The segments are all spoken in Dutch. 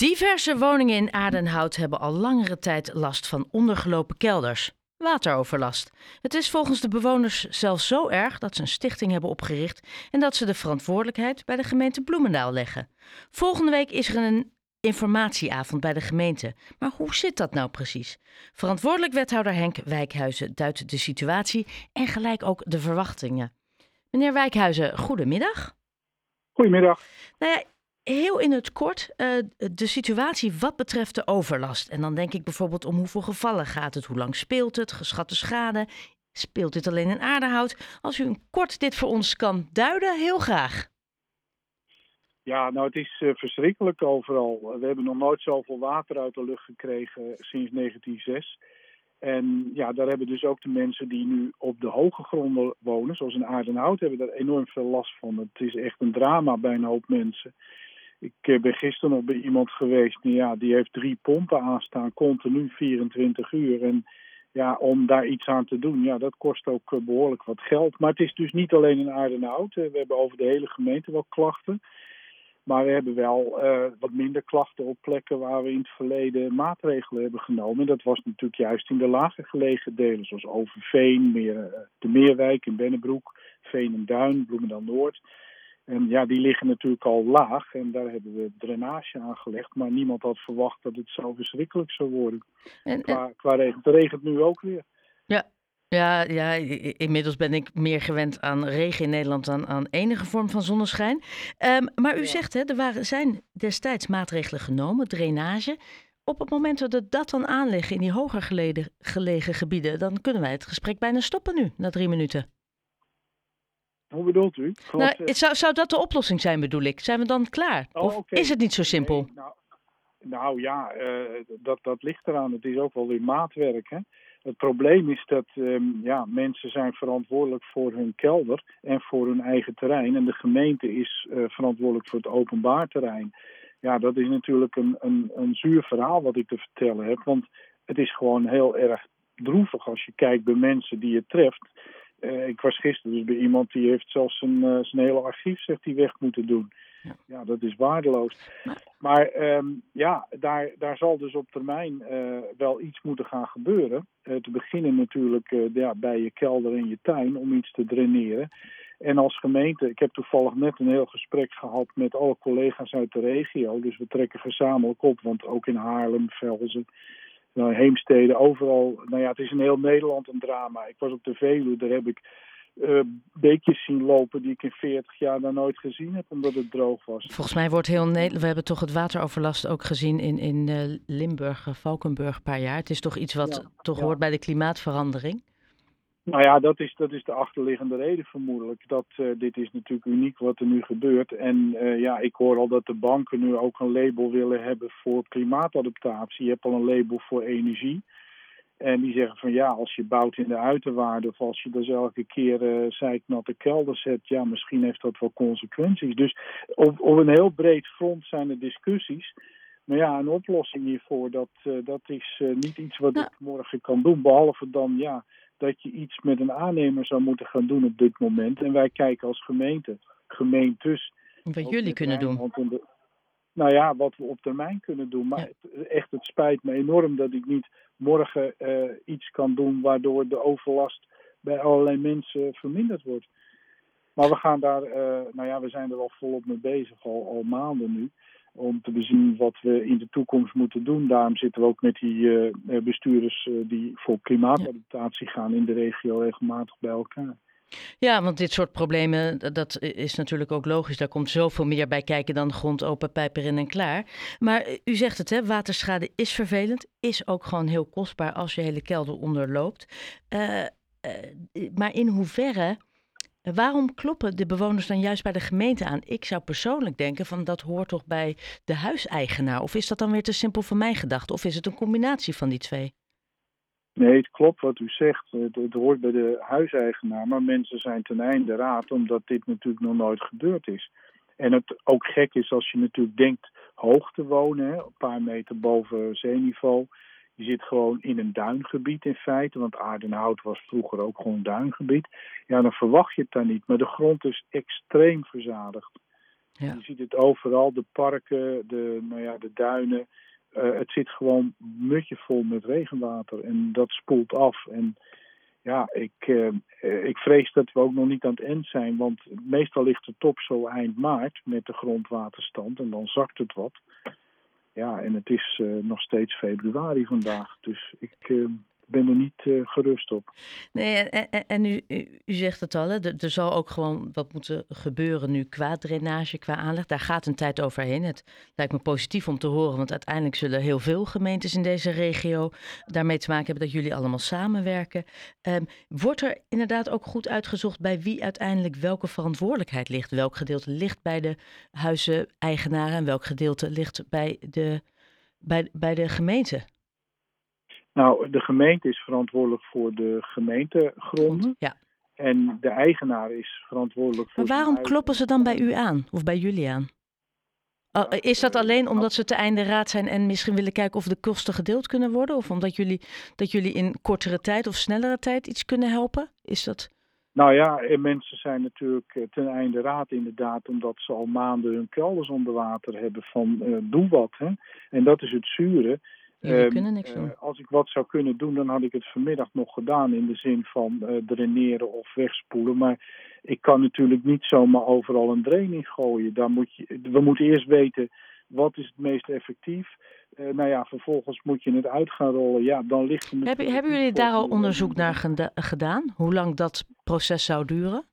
Diverse woningen in Aardenhout hebben al langere tijd last van ondergelopen kelders. Wateroverlast. Het is volgens de bewoners zelfs zo erg dat ze een stichting hebben opgericht en dat ze de verantwoordelijkheid bij de gemeente Bloemendaal leggen. Volgende week is er een informatieavond bij de gemeente. Maar hoe zit dat nou precies? Verantwoordelijk wethouder Henk Wijkhuizen duidt de situatie en gelijk ook de verwachtingen. Meneer Wijkhuizen, goedemiddag. Goedemiddag. Nou ja, heel in het kort uh, de situatie wat betreft de overlast. En dan denk ik bijvoorbeeld om hoeveel gevallen gaat het, hoe lang speelt het, geschatte schade. Speelt dit alleen in aardehout? Als u kort dit voor ons kan duiden, heel graag. Ja, nou het is uh, verschrikkelijk overal. We hebben nog nooit zoveel water uit de lucht gekregen sinds 1906. En ja, daar hebben dus ook de mensen die nu op de hoge gronden wonen, zoals in Aardenhout, hebben daar enorm veel last van. Het is echt een drama bij een hoop mensen. Ik eh, ben gisteren nog bij iemand geweest, ja, die heeft drie pompen aanstaan, continu 24 uur. En ja, om daar iets aan te doen, ja, dat kost ook eh, behoorlijk wat geld. Maar het is dus niet alleen in Aardenhout. We hebben over de hele gemeente wel klachten. Maar we hebben wel uh, wat minder klachten op plekken waar we in het verleden maatregelen hebben genomen. En dat was natuurlijk juist in de lager gelegen delen, zoals Overveen, meer, de Meerwijk in Bennebroek, Veen en Duin, Bloemendaal Noord. En ja, die liggen natuurlijk al laag en daar hebben we drainage aangelegd. Maar niemand had verwacht dat het zo verschrikkelijk zou worden. En, qua, qua regent. Het regent nu ook weer. Ja, ja, ja, inmiddels ben ik meer gewend aan regen in Nederland dan aan enige vorm van zonneschijn. Um, maar u zegt, hè, er waren, zijn destijds maatregelen genomen, drainage. Op het moment dat we dat dan aanleggen in die hoger gelegen, gelegen gebieden, dan kunnen wij het gesprek bijna stoppen nu, na drie minuten. Hoe bedoelt u? Nou, het zou, zou dat de oplossing zijn, bedoel ik? Zijn we dan klaar? Oh, of is het niet zo simpel? nou, nou, ja, uh, dat, dat ligt eraan. Het is ook wel weer maatwerk. Hè? Het probleem is dat um, ja, mensen zijn verantwoordelijk voor hun kelder en voor hun eigen terrein. En de gemeente is uh, verantwoordelijk voor het openbaar terrein. Ja, dat is natuurlijk een, een, een zuur verhaal wat ik te vertellen heb. Want het is gewoon heel erg droevig als je kijkt bij mensen die het treft. Uh, ik was gisteren dus bij iemand die heeft zelfs zijn, uh, zijn hele archief zegt die weg moeten doen. Ja, ja dat is waardeloos. Maar um, ja, daar, daar zal dus op termijn uh, wel iets moeten gaan gebeuren. te beginnen natuurlijk ja, bij je kelder en je tuin om iets te draineren. En als gemeente, ik heb toevallig net een heel gesprek gehad met alle collega's uit de regio. Dus we trekken gezamenlijk op, want ook in Haarlem, Velzen, nou, Heemstede, overal. Nou ja, het is in heel Nederland een drama. Ik was op de Veluwe, daar heb ik uh, beekjes zien lopen die ik in 40 jaar daar nooit gezien heb, omdat het droog was. Volgens mij wordt heel Nederland, we hebben toch het wateroverlast ook gezien in, in uh, Limburg, Valkenburg een paar jaar. Het is toch iets wat ja, toch ja. hoort bij de klimaatverandering? Nou ja, dat is, dat is de achterliggende reden vermoedelijk. Dat, uh, dit is natuurlijk uniek wat er nu gebeurt. En uh, ja, ik hoor al dat de banken nu ook een label willen hebben voor klimaatadaptatie. Je hebt al een label voor energie. En die zeggen van ja, als je bouwt in de uiterwaarden of als je dus elke keer uh, zeiknatte kelder zet, ja, misschien heeft dat wel consequenties. Dus op, op een heel breed front zijn er discussies. Maar ja, een oplossing hiervoor, dat, uh, dat is uh, niet iets wat nou. ik morgen kan doen. Behalve dan ja, dat je iets met een aannemer zou moeten gaan doen op dit moment. En wij kijken als gemeente, gemeentes. Wat jullie kunnen doen. De, nou ja, wat we op termijn kunnen doen. Maar ja. echt, het spijt me enorm dat ik niet morgen uh, iets kan doen waardoor de overlast bij allerlei mensen verminderd wordt. Maar we gaan daar, uh, nou ja, we zijn er al volop mee bezig, al, al maanden nu om te bezien wat we in de toekomst moeten doen. Daarom zitten we ook met die uh, bestuurders uh, die voor klimaatadaptatie gaan in de regio regelmatig bij elkaar. Ja, want dit soort problemen, dat is natuurlijk ook logisch. Daar komt zoveel meer bij kijken dan grond open, pijp erin en klaar. Maar u zegt het, hè, waterschade is vervelend, is ook gewoon heel kostbaar als je hele kelder onderloopt. Uh, maar in hoeverre Waarom kloppen de bewoners dan juist bij de gemeente aan? Ik zou persoonlijk denken van dat hoort toch bij de huiseigenaar. Of is dat dan weer te simpel voor mijn gedachte? Of is het een combinatie van die twee? Nee, het klopt wat u zegt. Het, het, hoort bij de huiseigenaar. Maar mensen zijn ten einde raad omdat dit natuurlijk nog nooit gebeurd is. En het ook gek is als je natuurlijk denkt hoog te wonen, een paar meter boven zeeniveau. Je zit gewoon in een duingebied in feite, want Aardenhout was vroeger ook gewoon duingebied. Ja, dan verwacht je het daar niet. Maar de grond is extreem verzadigd. Je ziet het overal, de parken, de, nou ja, de duinen. het zit gewoon mutje vol met regenwater en dat spoelt af. En ja, ik, uh, ik vrees dat we ook nog niet aan het eind zijn. Want meestal ligt de top zo eind maart met de grondwaterstand. En dan zakt het wat. Ja, en het is uh, nog steeds februari vandaag. Dus ik, uh, ben er niet uh, gerust op. Nee, en, en, u, zegt het al, er, zal ook gewoon wat moeten gebeuren nu qua drainage, qua aanleg. Daar gaat een tijd overheen. Het lijkt me positief om te horen, want uiteindelijk zullen heel veel gemeentes in deze regio daarmee te maken hebben dat jullie allemaal samenwerken. Um, wordt er inderdaad ook goed uitgezocht bij wie uiteindelijk welke verantwoordelijkheid ligt? Welk gedeelte ligt bij de huizeneigenaren en welk gedeelte ligt bij de, bij, bij de gemeente? Nou, de gemeente is verantwoordelijk voor de gemeentegronden. Ja. En de eigenaar is verantwoordelijk voor. Maar waarom kloppen ze dan bij u aan of bij jullie aan? Oh, is dat alleen omdat ze te einde raad zijn en misschien willen kijken of de kosten gedeeld kunnen worden? Of omdat jullie, dat jullie in kortere tijd of snellere tijd iets kunnen helpen? Is dat... Nou ja, mensen zijn natuurlijk eh, ten einde raad inderdaad, omdat ze al maanden hun kelders onder water hebben van uh, doe wat. Hè? En dat is het zure. Jullie ehm, kunnen niks doen. Uh, als ik wat zou kunnen doen, dan had ik het vanmiddag nog gedaan in de zin van uh, draineren of wegspoelen. Maar ik kan natuurlijk niet zomaar overal een draining gooien. Daar moet je, we moeten eerst weten wat is het meest effectief. Uh, nou ja, vervolgens moet je het uit gaan rollen. Ja, dan ligt het. Hebben, hebben jullie daar al onderzoek naar gedaan? Hoe lang dat proces zou duren?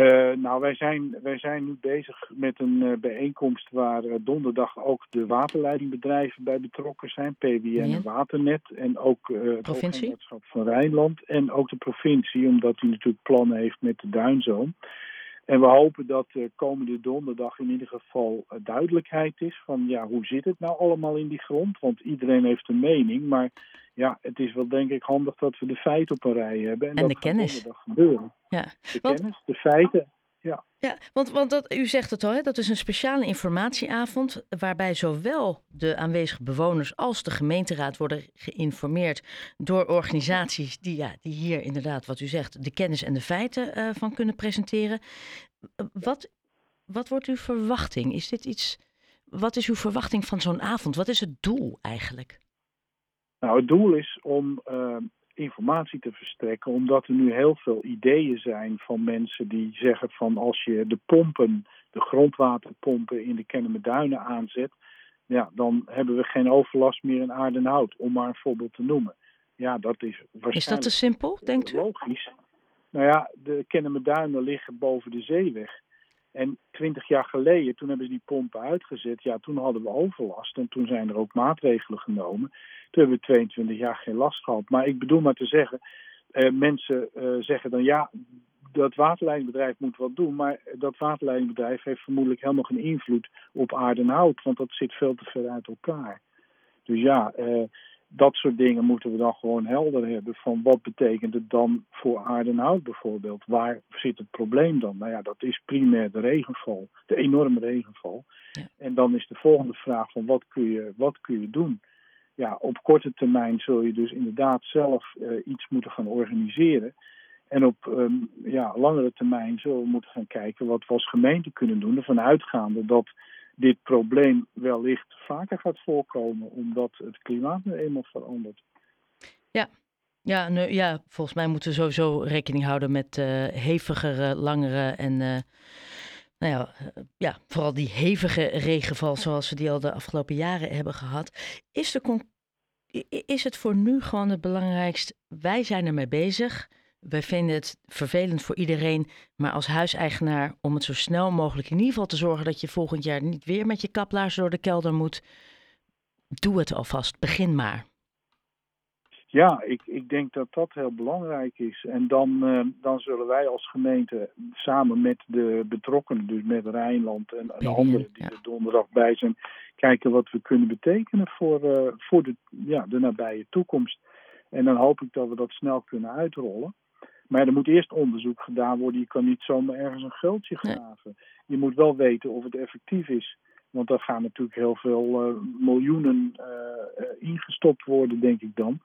Uh, nou, wij zijn, wij zijn nu bezig met een uh, bijeenkomst waar uh, donderdag ook de waterleidingbedrijven bij betrokken zijn, PWN en Waternet, en ook het Hoogheemraadschap van Rijnland en ook de provincie, omdat die natuurlijk plannen heeft met de Duinzoom. En we hopen dat komende donderdag in ieder geval duidelijkheid is van ja, hoe zit het nou allemaal in die grond? Want iedereen heeft een mening, maar ja, het is wel denk ik handig dat we de feiten op een rij hebben. En, en dat de kennis. gebeuren. Ja. De want, kennis, de feiten. Ja, ja want, want dat, u zegt het al, hè, dat is een speciale informatieavond waarbij zowel de aanwezige bewoners als de gemeenteraad worden geïnformeerd door organisaties die, ja, die hier inderdaad, wat u zegt, de kennis en de feiten uh, van kunnen presenteren. Wat, wat wordt uw verwachting? Is dit iets, wat is uw verwachting van zo'n avond? Wat is het doel eigenlijk? Nou, het doel is om uh, informatie te verstrekken, omdat er nu heel veel ideeën zijn van mensen die zeggen van als je de pompen, de grondwaterpompen in de Kennemerduinen aanzet, ja, dan hebben we geen overlast meer in aardenhout, om maar een voorbeeld te noemen. Ja, dat is waarschijnlijk... Is dat te simpel, denkt u? Logisch. Nou ja, de Kennemerduinen liggen boven de zeeweg. En twintig jaar geleden, toen hebben ze die pompen uitgezet. Ja, toen hadden we overlast en toen zijn er ook maatregelen genomen. Toen hebben we 22 jaar geen last gehad. Maar ik bedoel maar te zeggen, eh, mensen eh, zeggen dan ja, dat waterleidingbedrijf moet wat doen. Maar dat waterleidingbedrijf heeft vermoedelijk helemaal geen invloed op aarde en hout. Want dat zit veel te ver uit elkaar. Dus ja, eh, dat soort dingen moeten we dan gewoon helder hebben. Van wat betekent het dan voor aarde en hout bijvoorbeeld? Waar zit het probleem dan? Nou ja, dat is primair de regenval, de enorme regenval. Ja. En dan is de volgende vraag van wat kun je, wat kun je doen? Ja, op korte termijn zul je dus inderdaad zelf uh, iets moeten gaan organiseren. En op um, ja, langere termijn zullen we moeten gaan kijken wat we als gemeente kunnen doen. Ervan uitgaande dat dit probleem wellicht vaker gaat voorkomen, omdat het klimaat nu eenmaal verandert. Ja, ja, ja, volgens mij moeten we sowieso rekening houden met uh, hevigere, langere en uh, nou ja, uh, ja, vooral die hevige regenval zoals we die al de afgelopen jaren hebben gehad. Is, de is het voor nu gewoon het belangrijkst, wij zijn ermee bezig. Wij vinden het vervelend voor iedereen, maar als huiseigenaar om het zo snel mogelijk in ieder geval te zorgen dat je volgend jaar niet weer met je kaplaars door de kelder moet, doe het alvast. Begin maar. Ja, ik, ik denk dat dat heel belangrijk is. En dan, uh, dan zullen wij als gemeente samen met de betrokkenen, dus met Rijnland en, en anderen die er donderdag bij zijn, kijken wat we kunnen betekenen voor, uh, voor de, ja, de nabije toekomst. En dan hoop ik dat we dat snel kunnen uitrollen. Maar er moet eerst onderzoek gedaan worden. Je kan niet zomaar ergens een geldje graven. Je moet wel weten of het effectief is. Want daar gaan natuurlijk heel veel uh, miljoenen uh, ingestopt worden, denk ik dan.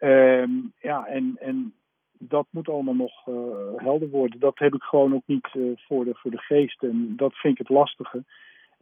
Um, ja, en, en dat moet allemaal nog uh, helder worden. Dat heb ik gewoon ook niet voor, de, voor de geest. En dat vind ik het lastige.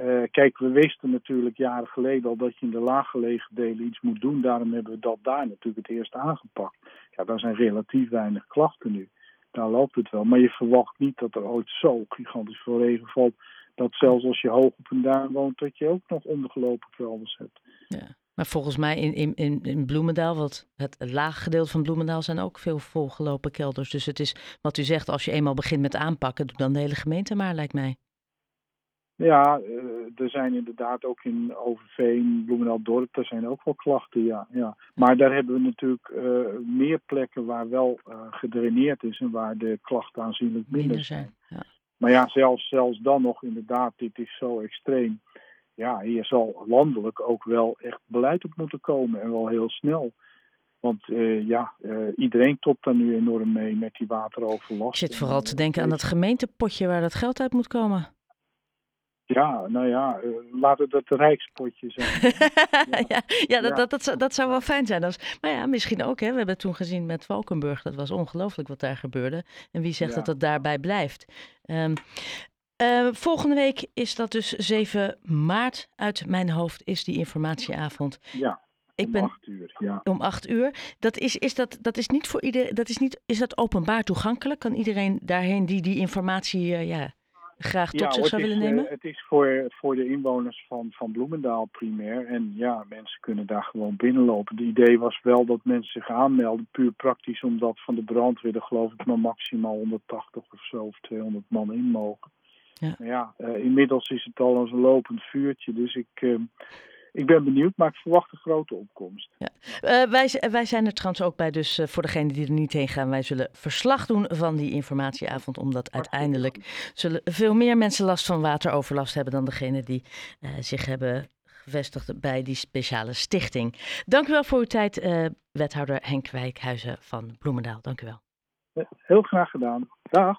Uh, kijk, we wisten natuurlijk jaren geleden al dat je in de laaggelegen delen iets moet doen. Daarom hebben we dat daar natuurlijk het eerst aangepakt. Ja, daar zijn relatief weinig klachten nu. Daar loopt het wel. Maar je verwacht niet dat er ooit zo gigantisch veel regen valt. Dat zelfs als je hoog op een duin woont, dat je ook nog ondergelopen kelders hebt. Ja. Maar volgens mij in, in, in, Bloemendaal, wat het lage gedeelte van Bloemendaal, zijn ook veel volgelopen kelders. Dus het is wat u zegt, als je eenmaal begint met aanpakken, doe dan de hele gemeente maar, lijkt mij. Ja, er zijn inderdaad ook in Overveen, Bloemendaal Dorp, daar zijn ook wel klachten, ja. ja. Maar daar hebben we natuurlijk uh, meer plekken waar wel uh, gedraineerd is en waar de klachten aanzienlijk minder, minder zijn. Ja. Maar ja, zelfs, zelfs dan nog inderdaad, dit is zo extreem ja, hier zal landelijk ook wel echt beleid op moeten komen en wel heel snel. Want uh, ja, uh, iedereen topt daar nu enorm mee met die wateroverlast. Ik zit vooral te denken aan dat gemeentepotje waar dat geld uit moet komen. Ja, nou ja, uh, laat het het rijkspotje zijn. ja, ja, ja, dat, Dat, dat, zou, dat zou wel fijn zijn. Als, maar ja, misschien ook. Hè. We hebben toen gezien met Valkenburg. Dat was ongelooflijk wat daar gebeurde. En wie zegt dat het daarbij blijft? Um, uh, volgende week is dat dus 7 maart. Uit mijn hoofd is die informatieavond. Ja. Ik om ben, acht uur, ja. Om acht uur. Dat is, is, dat, dat is niet voor iedereen. Dat is, niet, is dat openbaar toegankelijk? Kan iedereen daarheen die die informatie uh, ja, graag tot ja, zich zou is, willen nemen? Uh, het is voor, voor de inwoners van, van Bloemendaal primair. En ja, mensen kunnen daar gewoon binnenlopen. Het idee was wel dat mensen zich aanmelden. Puur praktisch omdat van de brandweer er geloof ik maar maximaal 180 of zo of 200 man in mogen. Ja, ja uh, inmiddels is het al als een lopend vuurtje. Dus ik, uh, ik ben benieuwd, maar ik verwacht een grote opkomst. Ja. Uh, wij, wij zijn er trouwens ook bij, dus voor degenen die er niet heen gaan, wij zullen verslag doen van die informatieavond, omdat uiteindelijk zullen veel meer mensen last van wateroverlast hebben dan degene die zich hebben gevestigd bij die speciale stichting. Dank u wel voor uw tijd, wethouder Henk Wijkhuizen van Bloemendaal. Dank u wel. Heel graag gedaan. Dag.